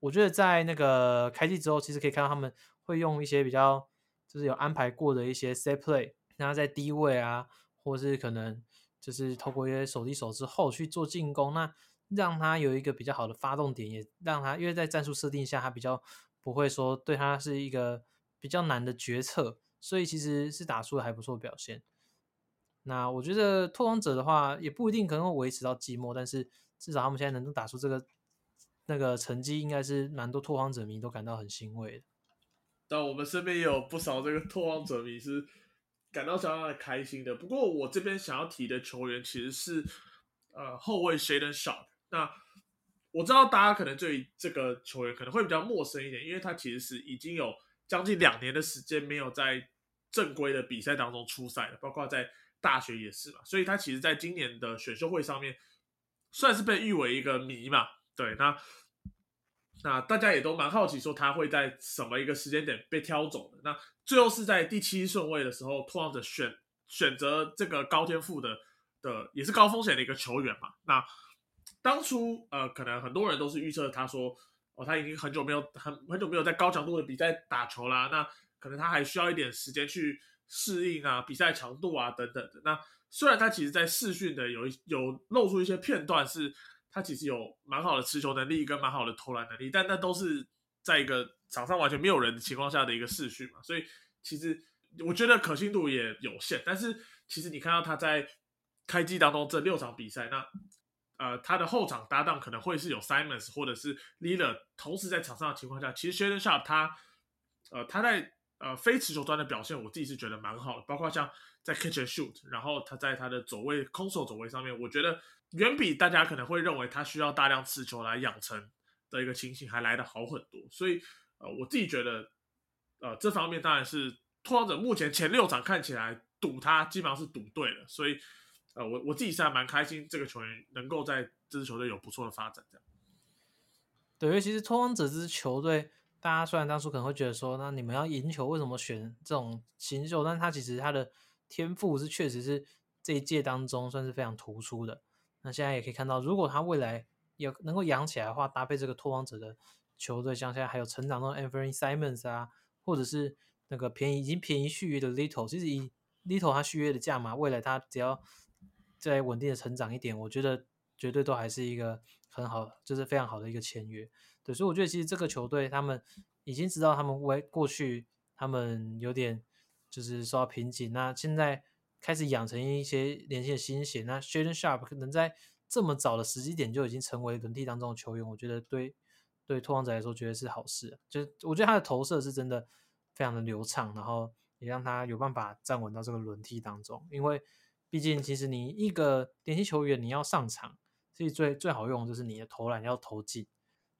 我觉得在那个开季之后，其实可以看到他们会用一些比较就是有安排过的一些 set play。那在低位啊，或是可能就是透过一些手递手之后去做进攻，那让他有一个比较好的发动点，也让他因为在战术设定下，他比较不会说对他是一个比较难的决策，所以其实是打出了还不错表现。那我觉得拓荒者的话，也不一定可能会维持到季末，但是至少他们现在能够打出这个那个成绩，应该是蛮多拓荒者迷都感到很欣慰的。但我们身边也有不少这个拓荒者迷是感到相当的开心的。不过我这边想要提的球员其实是呃后卫 Shaden Sharp。那我知道大家可能对这个球员可能会比较陌生一点，因为他其实是已经有将近两年的时间没有在正规的比赛当中出赛了，包括在大学也是嘛。所以他其实在今年的选秀会上面算是被誉为一个谜嘛。对，那。那大家也都蛮好奇，说他会在什么一个时间点被挑走的？那最后是在第七顺位的时候，拓荒者选选择这个高天赋的的，也是高风险的一个球员嘛。那当初呃，可能很多人都是预测他说，哦，他已经很久没有很很久没有在高强度的比赛打球啦，那可能他还需要一点时间去适应啊，比赛强度啊等等的。那虽然他其实，在试训的有一有露出一些片段是。他其实有蛮好的持球能力跟蛮好的投篮能力，但那都是在一个场上完全没有人的情况下的一个试训嘛，所以其实我觉得可信度也有限。但是其实你看到他在开机当中这六场比赛，那呃他的后场搭档可能会是有 Simons 或者是 Lila 同时在场上的情况下，其实 Shaden Sharp 他呃他在呃非持球端的表现，我自己是觉得蛮好的，包括像在 catch and shoot，然后他在他的走位空手走位上面，我觉得。远比大家可能会认为他需要大量持球来养成的一个情形还来得好很多，所以呃，我自己觉得，呃，这方面当然是拓荒者目前前六场看起来赌他基本上是赌对了，所以呃，我我自己是还蛮开心这个球员能够在这支球队有不错的发展这样。对，因为其实拓荒者这支球队，大家虽然当初可能会觉得说，那你们要赢球，为什么选这种新秀？但他其实他的天赋是确实是这一届当中算是非常突出的。那现在也可以看到，如果他未来有能够养起来的话，搭配这个拓荒者的球队，像现在还有成长中 Anthony Simons 啊，或者是那个便宜已经便宜续约的 Little，其实以 Little 他续约的价码，未来他只要再稳定的成长一点，我觉得绝对都还是一个很好，就是非常好的一个签约。对，所以我觉得其实这个球队他们已经知道他们为过去他们有点就是受到瓶颈，那现在。开始养成一些年轻的新血，那 Shaden Sharp 能在这么早的时机点就已经成为轮替当中的球员，我觉得对对拓荒者来说绝对是好事。就我觉得他的投射是真的非常的流畅，然后也让他有办法站稳到这个轮替当中。因为毕竟其实你一个年轻球员你要上场，其实最最好用就是你的投篮要投进，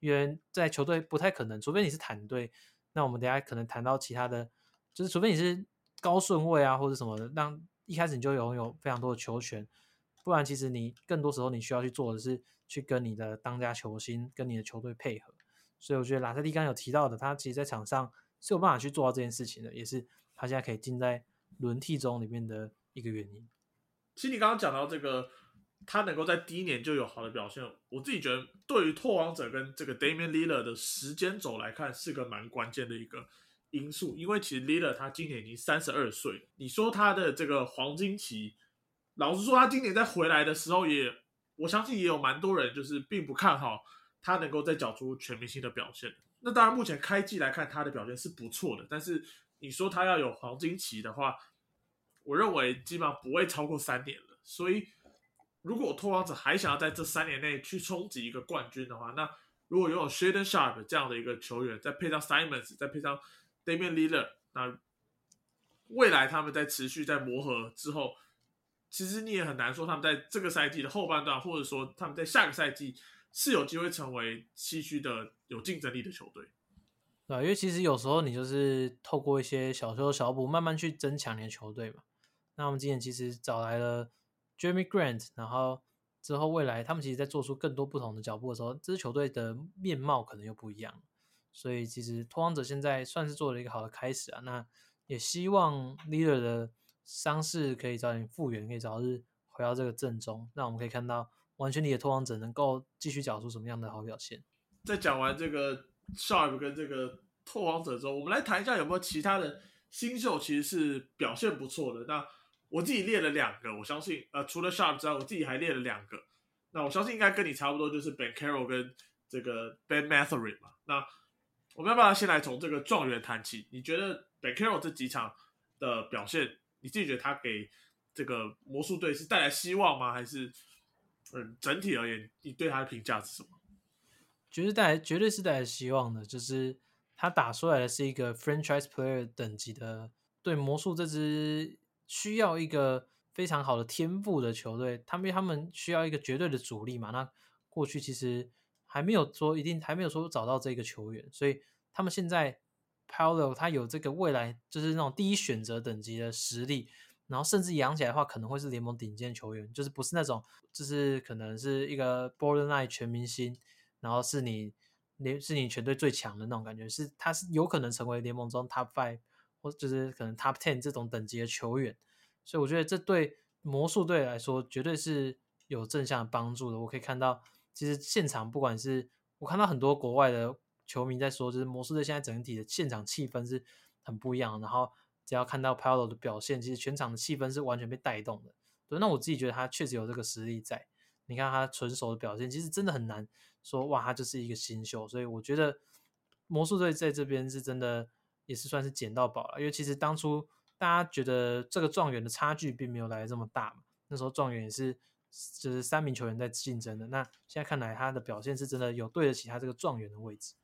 因为在球队不太可能，除非你是坦队。那我们等下可能谈到其他的，就是除非你是高顺位啊或者什么的，让一开始你就拥有非常多的球权，不然其实你更多时候你需要去做的是去跟你的当家球星、跟你的球队配合。所以我觉得拉塞蒂刚有提到的，他其实在场上是有办法去做到这件事情的，也是他现在可以进在轮替中里面的一个原因。其实你刚刚讲到这个，他能够在第一年就有好的表现，我自己觉得对于拓荒者跟这个 Damian l i l l a r 的时间轴来看，是个蛮关键的一个。因素，因为其实 Lila 他今年已经三十二岁。你说他的这个黄金期，老实说，他今年在回来的时候，也我相信也有蛮多人就是并不看好他能够再缴出全明星的表现。那当然，目前开季来看，他的表现是不错的。但是你说他要有黄金期的话，我认为基本上不会超过三年了。所以，如果拓荒者还想要在这三年内去冲击一个冠军的话，那如果拥有 Shaden Sharp 这样的一个球员，再配上 Simons，再配上 Damian Lillard，那未来他们在持续在磨合之后，其实你也很难说他们在这个赛季的后半段，或者说他们在下个赛季是有机会成为西区的有竞争力的球队。对，因为其实有时候你就是透过一些小修小补，慢慢去增强你的球队嘛。那我们今年其实找来了 Jeremy Grant，然后之后未来他们其实在做出更多不同的脚步的时候，这支球队的面貌可能又不一样。所以其实拓荒者现在算是做了一个好的开始啊，那也希望 Leader 的伤势可以早点复原，可以早日回到这个阵中，那我们可以看到完全体的拓荒者能够继续缴出什么样的好表现。在讲完这个 Sharp 跟这个拓荒者之后，我们来谈一下有没有其他的新秀其实是表现不错的。那我自己列了两个，我相信呃除了 Sharp 之外，我自己还列了两个。那我相信应该跟你差不多，就是 Ben Carroll 跟这个 Ben Matherin 嘛。那我们要不要先来从这个状元谈起？你觉得 Ben Carroll 这几场的表现，你自己觉得他给这个魔术队是带来希望吗？还是嗯，整体而言，你对他的评价是什么？绝对带来，绝对是带来希望的。就是他打出来的是一个 franchise player 等级的，对魔术这支需要一个非常好的天赋的球队，他们他们需要一个绝对的主力嘛。那过去其实还没有说一定还没有说找到这个球员，所以他们现在 Paolo 他有这个未来就是那种第一选择等级的实力。然后甚至养起来的话，可能会是联盟顶尖球员，就是不是那种，就是可能是一个 borderline 全明星，然后是你联是你全队最强的那种感觉，是他是有可能成为联盟中 top five 或就是可能 top ten 这种等级的球员，所以我觉得这对魔术队来说绝对是有正向帮助的。我可以看到，其实现场不管是我看到很多国外的球迷在说，就是魔术队现在整体的现场气氛是很不一样，然后。只要看到 Paolo 的表现，其实全场的气氛是完全被带动的。对，那我自己觉得他确实有这个实力在。你看他纯熟的表现，其实真的很难说哇，他就是一个新秀。所以我觉得魔术队在这边是真的也是算是捡到宝了。因为其实当初大家觉得这个状元的差距并没有来的这么大嘛，那时候状元也是就是三名球员在竞争的。那现在看来他的表现是真的有对得起他这个状元的位置。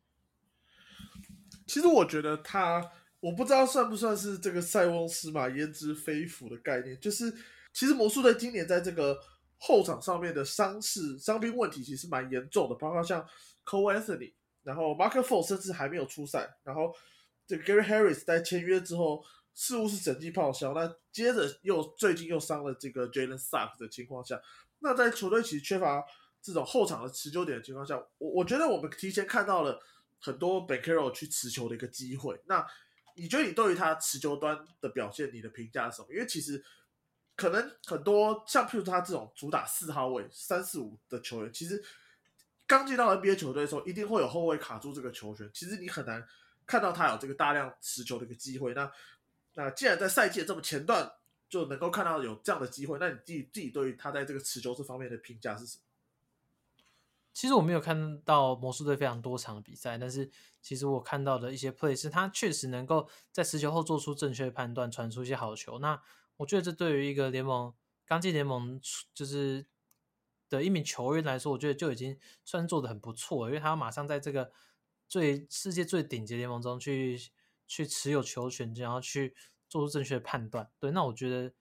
其实我觉得他。我不知道算不算是这个塞翁失马焉知非福的概念，就是其实魔术队今年在这个后场上面的伤势、伤病问题其实蛮严重的，包括像 Cole Anthony，然后 Mark f o r 甚至还没有出赛，然后这 Gary Harris 在签约之后似乎是整季报销，那接着又最近又伤了这个 Jalen Sugg 的情况下，那在球队其实缺乏这种后场的持久点的情况下，我我觉得我们提前看到了很多 Ben Caro 去持球的一个机会，那。你觉得你对于他持球端的表现，你的评价是什么？因为其实可能很多像譬如他这种主打四号位、三四五的球员，其实刚进到 NBA 球队的时候，一定会有后卫卡住这个球权。其实你很难看到他有这个大量持球的一个机会。那那既然在赛季这么前段就能够看到有这样的机会，那你自己自己对于他在这个持球这方面的评价是什么？其实我没有看到魔术队非常多场比赛，但是其实我看到的一些 play 是他确实能够在持球后做出正确判断，传出一些好球。那我觉得这对于一个联盟刚进联盟就是的一名球员来说，我觉得就已经算做的很不错了，因为他马上在这个最世界最顶级联盟中去去持有球权，然后去做出正确的判断。对，那我觉得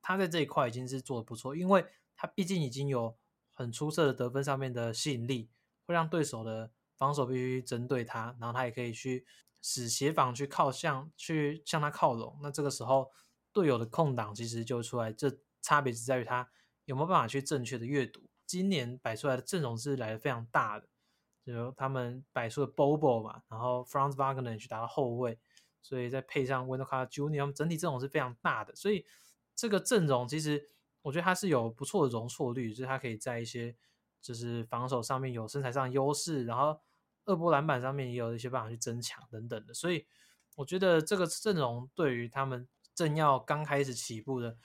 他在这一块已经是做的不错，因为他毕竟已经有。很出色的得分上面的吸引力，会让对手的防守必须针对他，然后他也可以去使协防去靠向去向他靠拢。那这个时候队友的空档其实就出来，这差别只在于他有没有办法去正确的阅读。今年摆出来的阵容是来的非常大的，就他们摆出了 Bobo 嘛，然后 Franz Wagner 去打到后卫，所以再配上 Wendell Carter Jr.，整体阵容是非常大的，所以这个阵容其实。我觉得他是有不错的容错率，就是他可以在一些就是防守上面有身材上优势，然后二波篮板上面也有一些办法去增强等等的，所以我觉得这个阵容对于他们正要刚开始起步的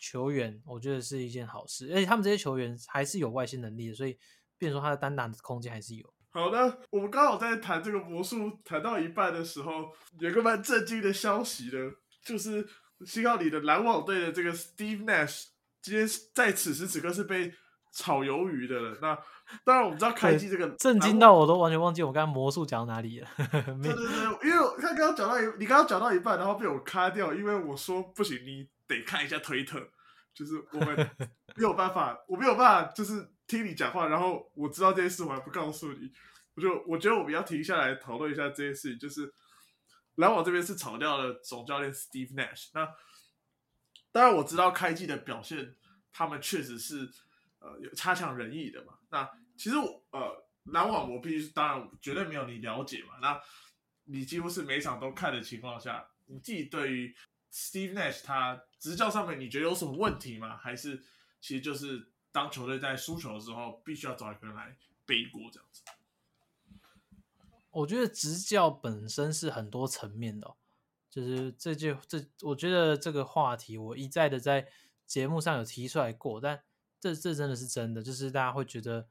球员，我觉得是一件好事，而且他们这些球员还是有外线能力的，所以变说他的单打的空间还是有。好的，我们刚好在谈这个魔术谈到一半的时候，有个蛮震惊的消息的，就是新奥里的篮网队的这个 Steve Nash。今天在此时此刻是被炒鱿鱼的了。那当然，我们知道开机这个震惊到我都完全忘记我刚刚魔术讲到哪里了。对对对，因为他刚刚讲到一，你刚刚讲到一半，然后被我卡掉，因为我说不行，你得看一下推特，就是我们没有办法，我没有办法，就是听你讲话，然后我知道这件事，我还不告诉你，我就我觉得我们要停下来讨论一下这件事情，就是篮网这边是炒掉了总教练 Steve Nash，那。当然我知道开季的表现，他们确实是呃有差强人意的嘛。那其实呃篮网我必须当然绝对没有你了解嘛。那你几乎是每场都看的情况下，你自己对于 Steve Nash 他执教上面你觉得有什么问题吗？还是其实就是当球队在输球的时候，必须要找一个人来背锅这样子？我觉得执教本身是很多层面的。就是这就这，我觉得这个话题我一再的在节目上有提出来过，但这这真的是真的，就是大家会觉得，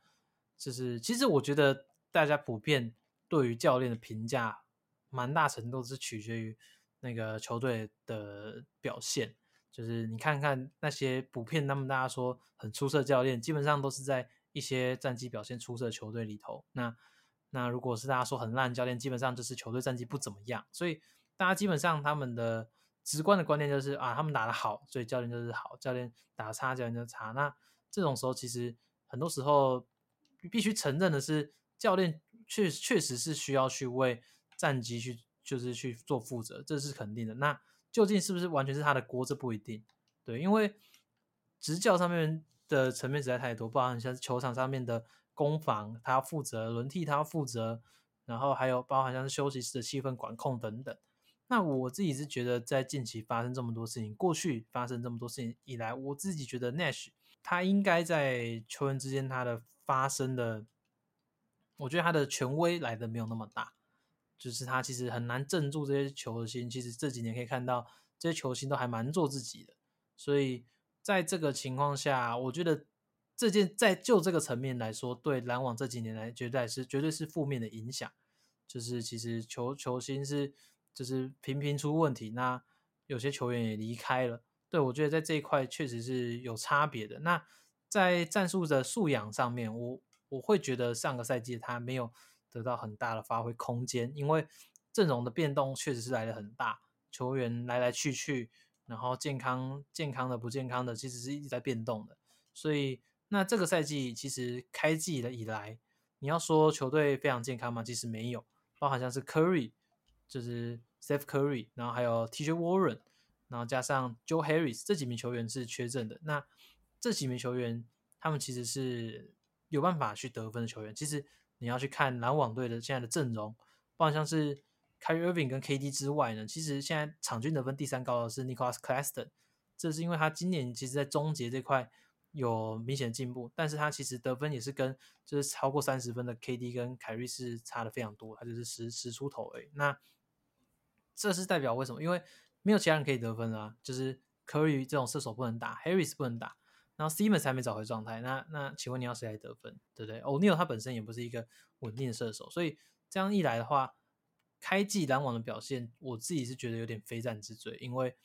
就是其实我觉得大家普遍对于教练的评价，蛮大程度是取决于那个球队的表现。就是你看看那些普遍他们大家说很出色教练，基本上都是在一些战绩表现出色的球队里头。那那如果是大家说很烂教练，基本上就是球队战绩不怎么样。所以大家基本上他们的直观的观念就是啊，他们打得好，所以教练就是好；教练打差，教练就差。那这种时候其实很多时候必须承认的是，教练确确实是需要去为战绩去就是去做负责，这是肯定的。那究竟是不是完全是他的锅？这不一定。对，因为执教上面的层面实在太多，包含像是球场上面的攻防，他要负责；轮替他要负责，然后还有包含像是休息室的气氛管控等等。那我自己是觉得，在近期发生这么多事情，过去发生这么多事情以来，我自己觉得 Nash 他应该在球员之间他的发生的，我觉得他的权威来的没有那么大。就是他其实很难镇住这些球星，其实这几年可以看到这些球星都还蛮做自己的，所以在这个情况下，我觉得这件在就这个层面来说，对篮网这几年来绝对是绝对是负面的影响。就是其实球球星是就是频频出问题，那有些球员也离开了，对我觉得在这一块确实是有差别的。那在战术的素养上面，我我会觉得上个赛季他没有。得到很大的发挥空间，因为阵容的变动确实是来的很大，球员来来去去，然后健康健康的不健康的，其实是一直在变动的。所以，那这个赛季其实开季了以来，你要说球队非常健康吗？其实没有，包含像是 Curry，就是 Steph Curry，然后还有 T.J. Warren，然后加上 Joe Harris 这几名球员是缺阵的。那这几名球员，他们其实是有办法去得分的球员，其实。你要去看篮网队的现在的阵容，不然像是 Kyrie Irving 跟 KD 之外呢，其实现在场均得分第三高的是 Nicholas c l a s t o n 这是因为他今年其实在终结这块有明显进步，但是他其实得分也是跟就是超过三十分的 KD 跟凯瑞是差的非常多，他就是十十出头而已。那这是代表为什么？因为没有其他人可以得分啊，就是 Curry 这种射手不能打，Harris 不能打。然后 Simmons 还没找回状态，那那请问你要谁来得分，对不对？O'Neal 他本身也不是一个稳定的射手，所以这样一来的话，开季篮网的表现，我自己是觉得有点非战之罪，因为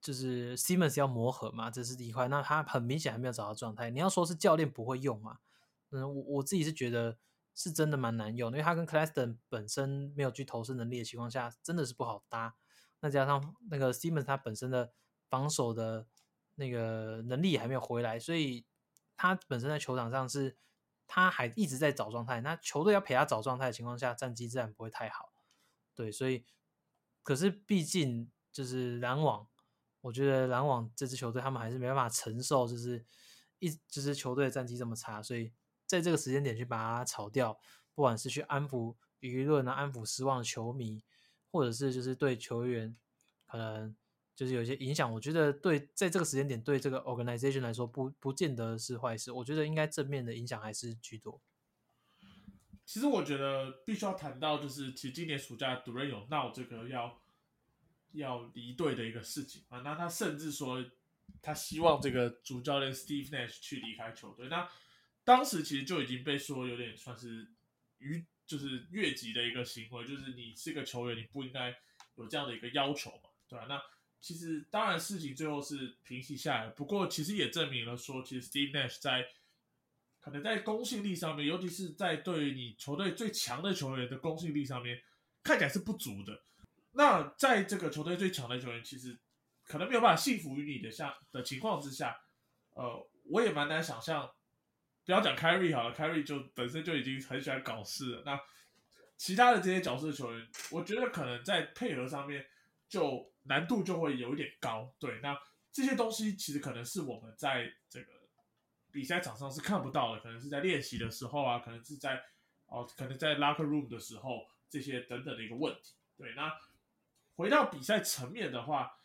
就是 Simmons 要磨合嘛，这是第一块，那他很明显还没有找到状态。你要说是教练不会用嘛？嗯，我我自己是觉得是真的蛮难用，因为他跟 Claxton 本身没有具投射能力的情况下，真的是不好搭。那加上那个 Simmons 他本身的防守的。那个能力还没有回来，所以他本身在球场上是，他还一直在找状态。那球队要陪他找状态的情况下，战绩自然不会太好。对，所以可是毕竟就是篮网，我觉得篮网这支球队他们还是没办法承受，就是一就是球队的战绩这么差，所以在这个时间点去把它炒掉，不管是去安抚舆论啊，安抚失望的球迷，或者是就是对球员可能。就是有些影响，我觉得对在这个时间点对这个 organization 来说不不见得是坏事，我觉得应该正面的影响还是居多。其实我觉得必须要谈到，就是其实今年暑假杜瑞有闹这个要要离队的一个事情啊，那他甚至说他希望这个主教练 Steve Nash 去离开球队，那当时其实就已经被说有点算是逾就是越级的一个行为，就是你是个球员，你不应该有这样的一个要求嘛，对吧？那其实，当然，事情最后是平息下来。不过，其实也证明了说，其实 Steve Nash 在可能在公信力上面，尤其是在对于你球队最强的球员的公信力上面，看起来是不足的。那在这个球队最强的球员，其实可能没有办法信服于你的下的情况之下，呃，我也蛮难想象。不要讲 Carry 好了，Carry 就本身就已经很喜欢搞事了。那其他的这些角色球员，我觉得可能在配合上面就。难度就会有一点高，对，那这些东西其实可能是我们在这个比赛场上是看不到的，可能是在练习的时候啊，可能是在哦，可能在 locker room 的时候，这些等等的一个问题。对，那回到比赛层面的话，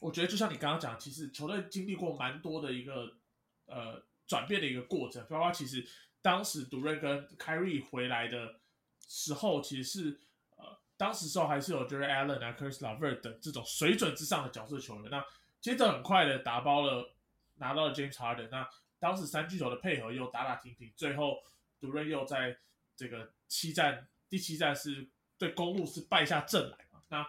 我觉得就像你刚刚讲，其实球队经历过蛮多的一个呃转变的一个过程，包括其实当时杜瑞跟凯瑞回来的时候，其实是。当时时候还是有 Jerry Allen 啊、Chris Lavert 等这种水准之上的角色球员，那接着很快的打包了拿到了 James Harden，那当时三巨头的配合又打打停停，最后独任又在这个七战第七战是对公路是败下阵来嘛，那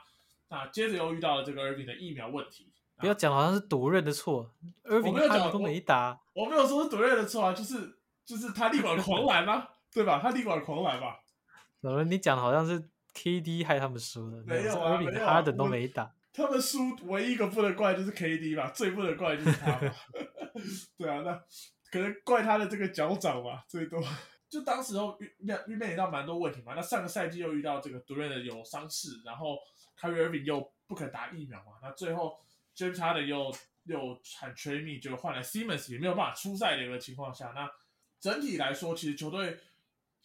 那接着又遇到了这个 Irving 的疫苗问题。不要讲好像是独任的错，Irving 没有讲都没打，我没有说是独任的错啊，就是就是他力挽狂澜啊，对吧？他力挽狂澜吧。怎么你讲的好像是 KD 害他们输的？没有啊，没有啊，Harden 都没打。他们输唯一一个不能怪就是 KD 吧，最不能怪就是他嘛。对啊，那可能怪他的这个脚掌吧，最多。就当时候遇遇遇面临到蛮多问题嘛，那上个赛季又遇到这个独任的有伤势，然后 Kyrie Irving 又不肯打疫苗嘛，那最后 James Harden 又又很催命，就换来 Simmons 也没有办法出赛的一个情况下，那整体来说，其实球队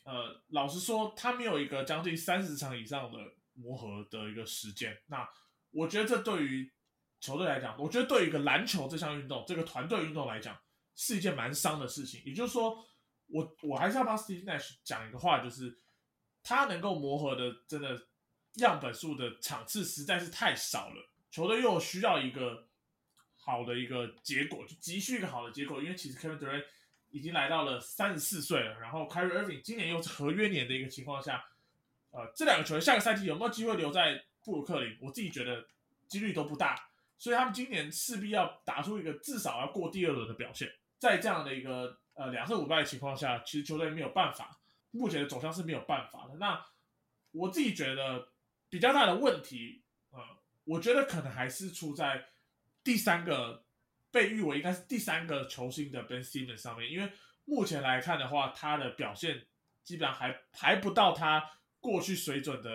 呃，老实说，他没有一个将近三十场以上的磨合的一个时间。那我觉得这对于球队来讲，我觉得对于一个篮球这项运动，这个团队运动来讲，是一件蛮伤的事情。也就是说。我我还是要帮 Steve Nash 讲一个话，就是他能够磨合的真的样本数的场次实在是太少了。球队又需要一个好的一个结果，就急需一个好的结果。因为其实 Kevin Durant 已经来到了三十四岁了，然后 Kyrie Irving 今年又是合约年的一个情况下，呃，这两个球员下个赛季有没有机会留在布鲁克林？我自己觉得几率都不大。所以他们今年势必要打出一个至少要过第二轮的表现，在这样的一个。呃，两胜五败的情况下，其实球队没有办法，目前的走向是没有办法的。那我自己觉得比较大的问题，呃，我觉得可能还是出在第三个被誉为应该是第三个球星的 Ben Simmons 上面，因为目前来看的话，他的表现基本上还还不到他过去水准的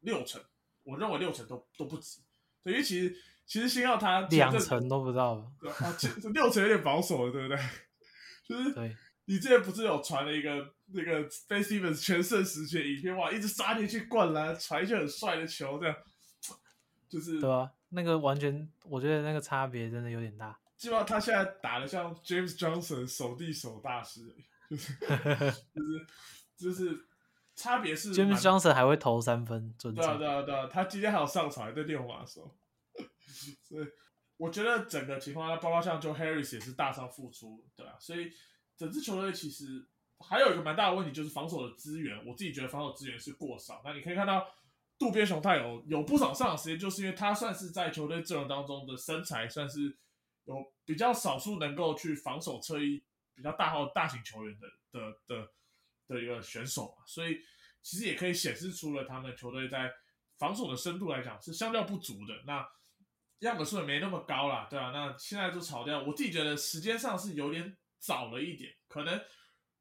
六成，我认为六成都都不止。对，因为其实其实星耀他两成都不到，对啊，六成有点保守了，对不对？就是你之前不是有传了一个那个 Ben Simmons 全胜时期的影片哇，一直杀进去灌篮，传一些很帅的球，这样 就是对啊，那个完全我觉得那个差别真的有点大。基本上他现在打的像 James Johnson 手递手大师，就是 就是就是差别是 James Johnson 还会投三分，对啊对啊对啊，他今天还有上场在练马的时候，所以。我觉得整个情况下，包括像 Joe Harris 也是大伤复出，对啊？所以整支球队其实还有一个蛮大的问题，就是防守的资源。我自己觉得防守资源是过少。那你可以看到渡边雄太有有不少上场时间，就是因为他算是在球队阵容当中的身材算是有比较少数能够去防守侧翼比较大号大型球员的的的的一个选手嘛。所以其实也可以显示出了他们球队在防守的深度来讲是相较不足的。那样本数也没那么高啦，对吧？那现在就炒掉，我自己觉得时间上是有点早了一点。可能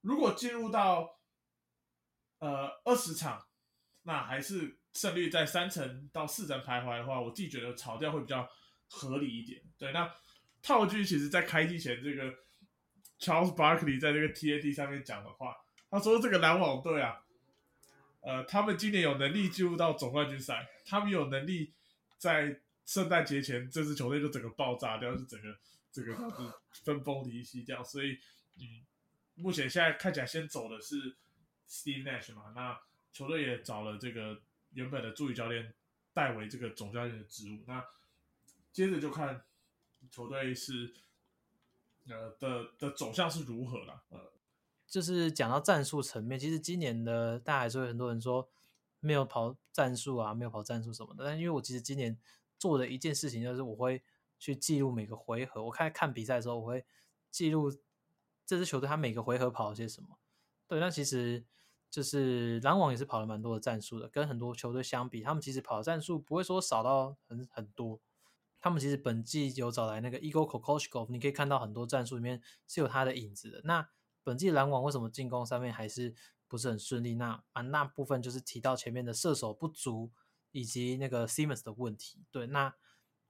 如果进入到呃二十场，那还是胜率在三成到四成徘徊的话，我自己觉得炒掉会比较合理一点。对，那套句其实在开机前，这个 Charles Barkley 在这个 TAT 上面讲的话，他说这个篮网队啊，呃，他们今年有能力进入到总冠军赛，他们有能力在。圣诞节前，这支球队就整个爆炸掉，是整个这个是 分崩离析掉。所以，嗯，目前现在看起来先走的是 Steve Nash 嘛，那球队也找了这个原本的助理教练代为这个总教练的职务。那接着就看球队是呃的的走向是如何啦。呃，就是讲到战术层面，其实今年的大家还是会很多人说没有跑战术啊，没有跑战术什么的。但因为我其实今年。做的一件事情就是我会去记录每个回合。我看看比赛的时候，我会记录这支球队他每个回合跑了些什么。对，那其实就是篮网也是跑了蛮多的战术的，跟很多球队相比，他们其实跑的战术不会说少到很很多。他们其实本季有找来那个 Ego Kokoshkov，你可以看到很多战术里面是有他的影子的。那本季篮网为什么进攻上面还是不是很顺利？那啊那部分就是提到前面的射手不足。以及那个 Simmons 的问题，对，那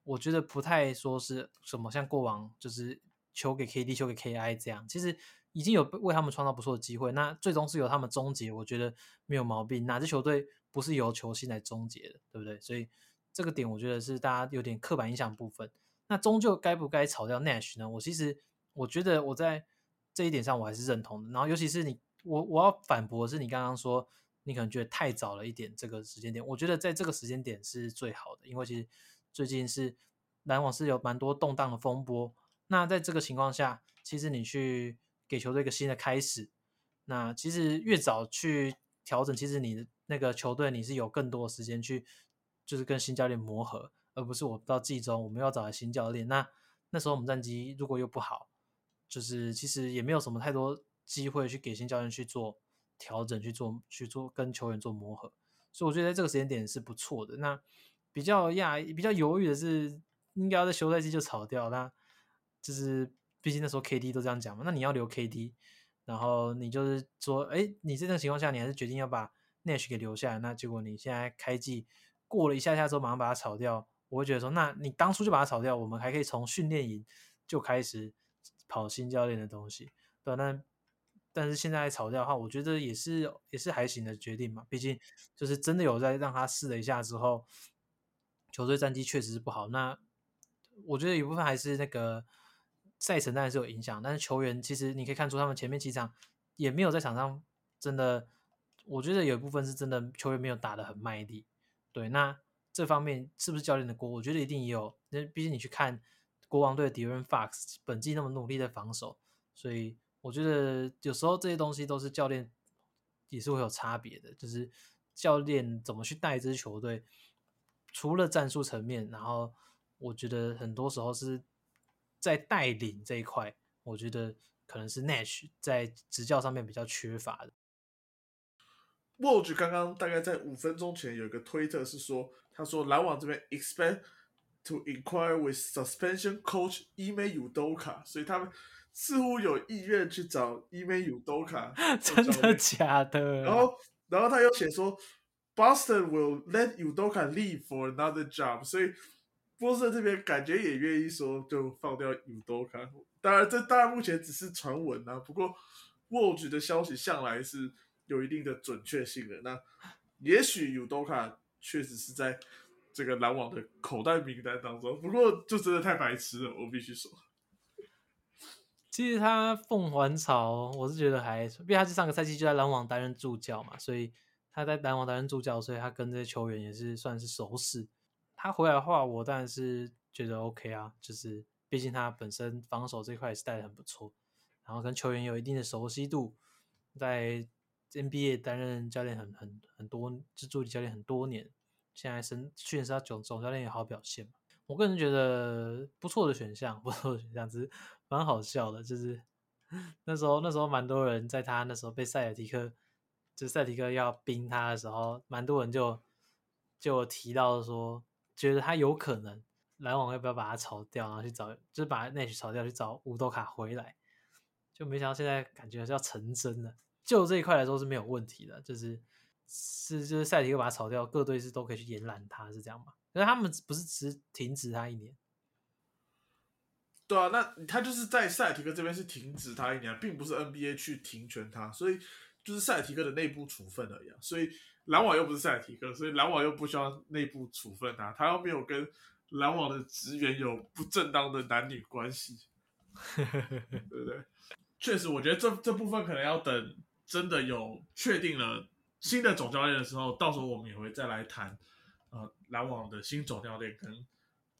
我觉得不太说是什么像过往就是球给 KD，球给 KI 这样，其实已经有为他们创造不错的机会。那最终是由他们终结，我觉得没有毛病。哪支球队不是由球星来终结的，对不对？所以这个点我觉得是大家有点刻板印象部分。那终究该不该炒掉 Nash 呢？我其实我觉得我在这一点上我还是认同的。然后尤其是你，我我要反驳是你刚刚说。你可能觉得太早了一点，这个时间点，我觉得在这个时间点是最好的，因为其实最近是篮网是有蛮多动荡的风波，那在这个情况下，其实你去给球队一个新的开始，那其实越早去调整，其实你的那个球队你是有更多的时间去，就是跟新教练磨合，而不是我到季中我们要找来新教练，那那时候我们战绩如果又不好，就是其实也没有什么太多机会去给新教练去做调整，去做去做跟球员做磨合，所以我觉得在这个时间点是不错的。那比较讶比较犹豫的是，应该要在休赛期就炒掉，那就是毕竟那时候 KD 都这样讲嘛，那你要留 KD，然后你就是说，哎，你这种情况下你还是决定要把 Nash 给留下来，那结果你现在开季过了一下下之后马上把它炒掉，我会觉得说，那你当初就把它炒掉，我们还可以从训练营就开始跑新教练的东西，对，那但是现在炒掉的话，我觉得也是也是还行的决定嘛，毕竟就是真的有在让他试了一下之后，球队战绩确实是不好，那我觉得有部分还是那个。赛程当然是有影响，但是球员其实你可以看出，他们前面几场也没有在场上真的，我觉得有一部分是真的球员没有打的很卖力。对，那这方面是不是教练的锅？我觉得一定也有。那毕竟你去看国王队的 d 伦 Fox 本季那么努力的防守，所以我觉得有时候这些东西都是教练也是会有差别的，就是教练怎么去带一支球队，除了战术层面，然后我觉得很多时候是。在带领这一块，我觉得可能是 Nash 在执教上面比较缺乏的。Woj 刚刚大概在五分钟前有一个推特是说，他说篮网这边 expect to inquire with suspension coach Emay Udoka，所以他们似乎有意愿去找 Emay Udoka，真的假的？然后，然后他又写说，Boston will let Udoka leave for another job，所以。波士顿这边感觉也愿意说，就放掉 Udoka。当然，这当然目前只是传闻啊。不过，沃局的消息向来是有一定的准确性的。那也许尤多卡确实是在这个篮网的口袋名单当中。不过，就真的太白痴了，我必须说。其实他凤凰巢，我是觉得还，因为他是上个赛季就在篮网担任助教嘛，所以他在篮网担任助教，所以他跟这些球员也是算是熟识。他回来的话，我当然是觉得 OK 啊，就是毕竟他本身防守这块也是带的很不错，然后跟球员有一定的熟悉度，在 NBA 担任教练很很很多，就助理教练很多年，现在升去年是他总总教练也好表现嘛，我个人觉得不错的选项，不错的选项，只是蛮好笑的，就是 那时候那时候蛮多人在他那时候被塞尔提克，就塞尔提克要冰他的时候，蛮多人就就提到说。觉得他有可能篮网要不要把他炒掉，然后去找，就是把 Nash 炒掉，去找乌多卡回来，就没想到现在感觉是要成真了。就这一块来说是没有问题的，就是是就是赛提克把他炒掉，各队是都可以去延揽他，是这样吗？可是他们不是只停止他一年？对啊，那他就是在赛提克这边是停止他一年，并不是 NBA 去停权他，所以就是赛提克的内部处分而已，所以。篮网又不是赛提克，所以篮网又不需要内部处分他，他又没有跟篮网的职员有不正当的男女关系，对不对？确实，我觉得这这部分可能要等真的有确定了新的总教练的时候，到时候我们也会再来谈，呃，篮网的新总教练跟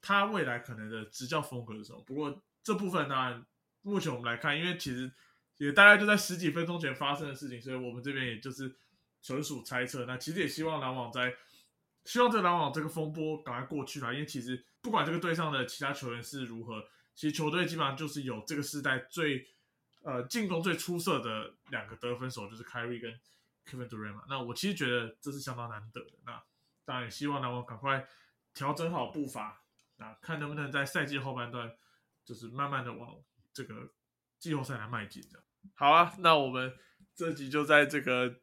他未来可能的执教风格的时候。不过这部分当然，目前我们来看，因为其实也大概就在十几分钟前发生的事情，所以我们这边也就是。纯属猜测，那其实也希望篮网在，希望这篮网这个风波赶快过去吧。因为其实不管这个队上的其他球员是如何，其实球队基本上就是有这个时代最呃进攻最出色的两个得分手，就是 Kyrie 跟 Kevin Durant 嘛。那我其实觉得这是相当难得的。那当然也希望篮网赶快调整好步伐，那看能不能在赛季后半段就是慢慢的往这个季后赛来迈进。这样好啊，那我们这集就在这个。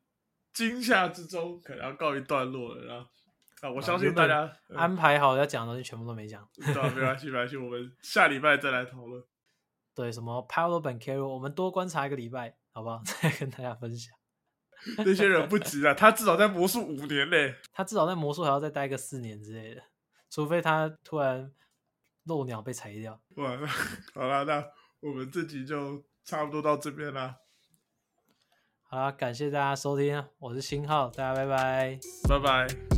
惊吓之中可能要告一段落了，然后啊，我相信大家安排好要讲的东西全部都没讲，对，没关系，没关系，我们下礼拜再来讨论。对，什么 Paolo Ben Caro，我们多观察一个礼拜，好不好？再跟大家分享。那些人不急啊，他至少在魔术五年嘞，他至少在魔术还要再待个四年之类的，除非他突然漏鸟被裁掉。完了，好了，那我们这集就差不多到这边了。好，感谢大家收听，我是新浩，大家拜拜，拜拜。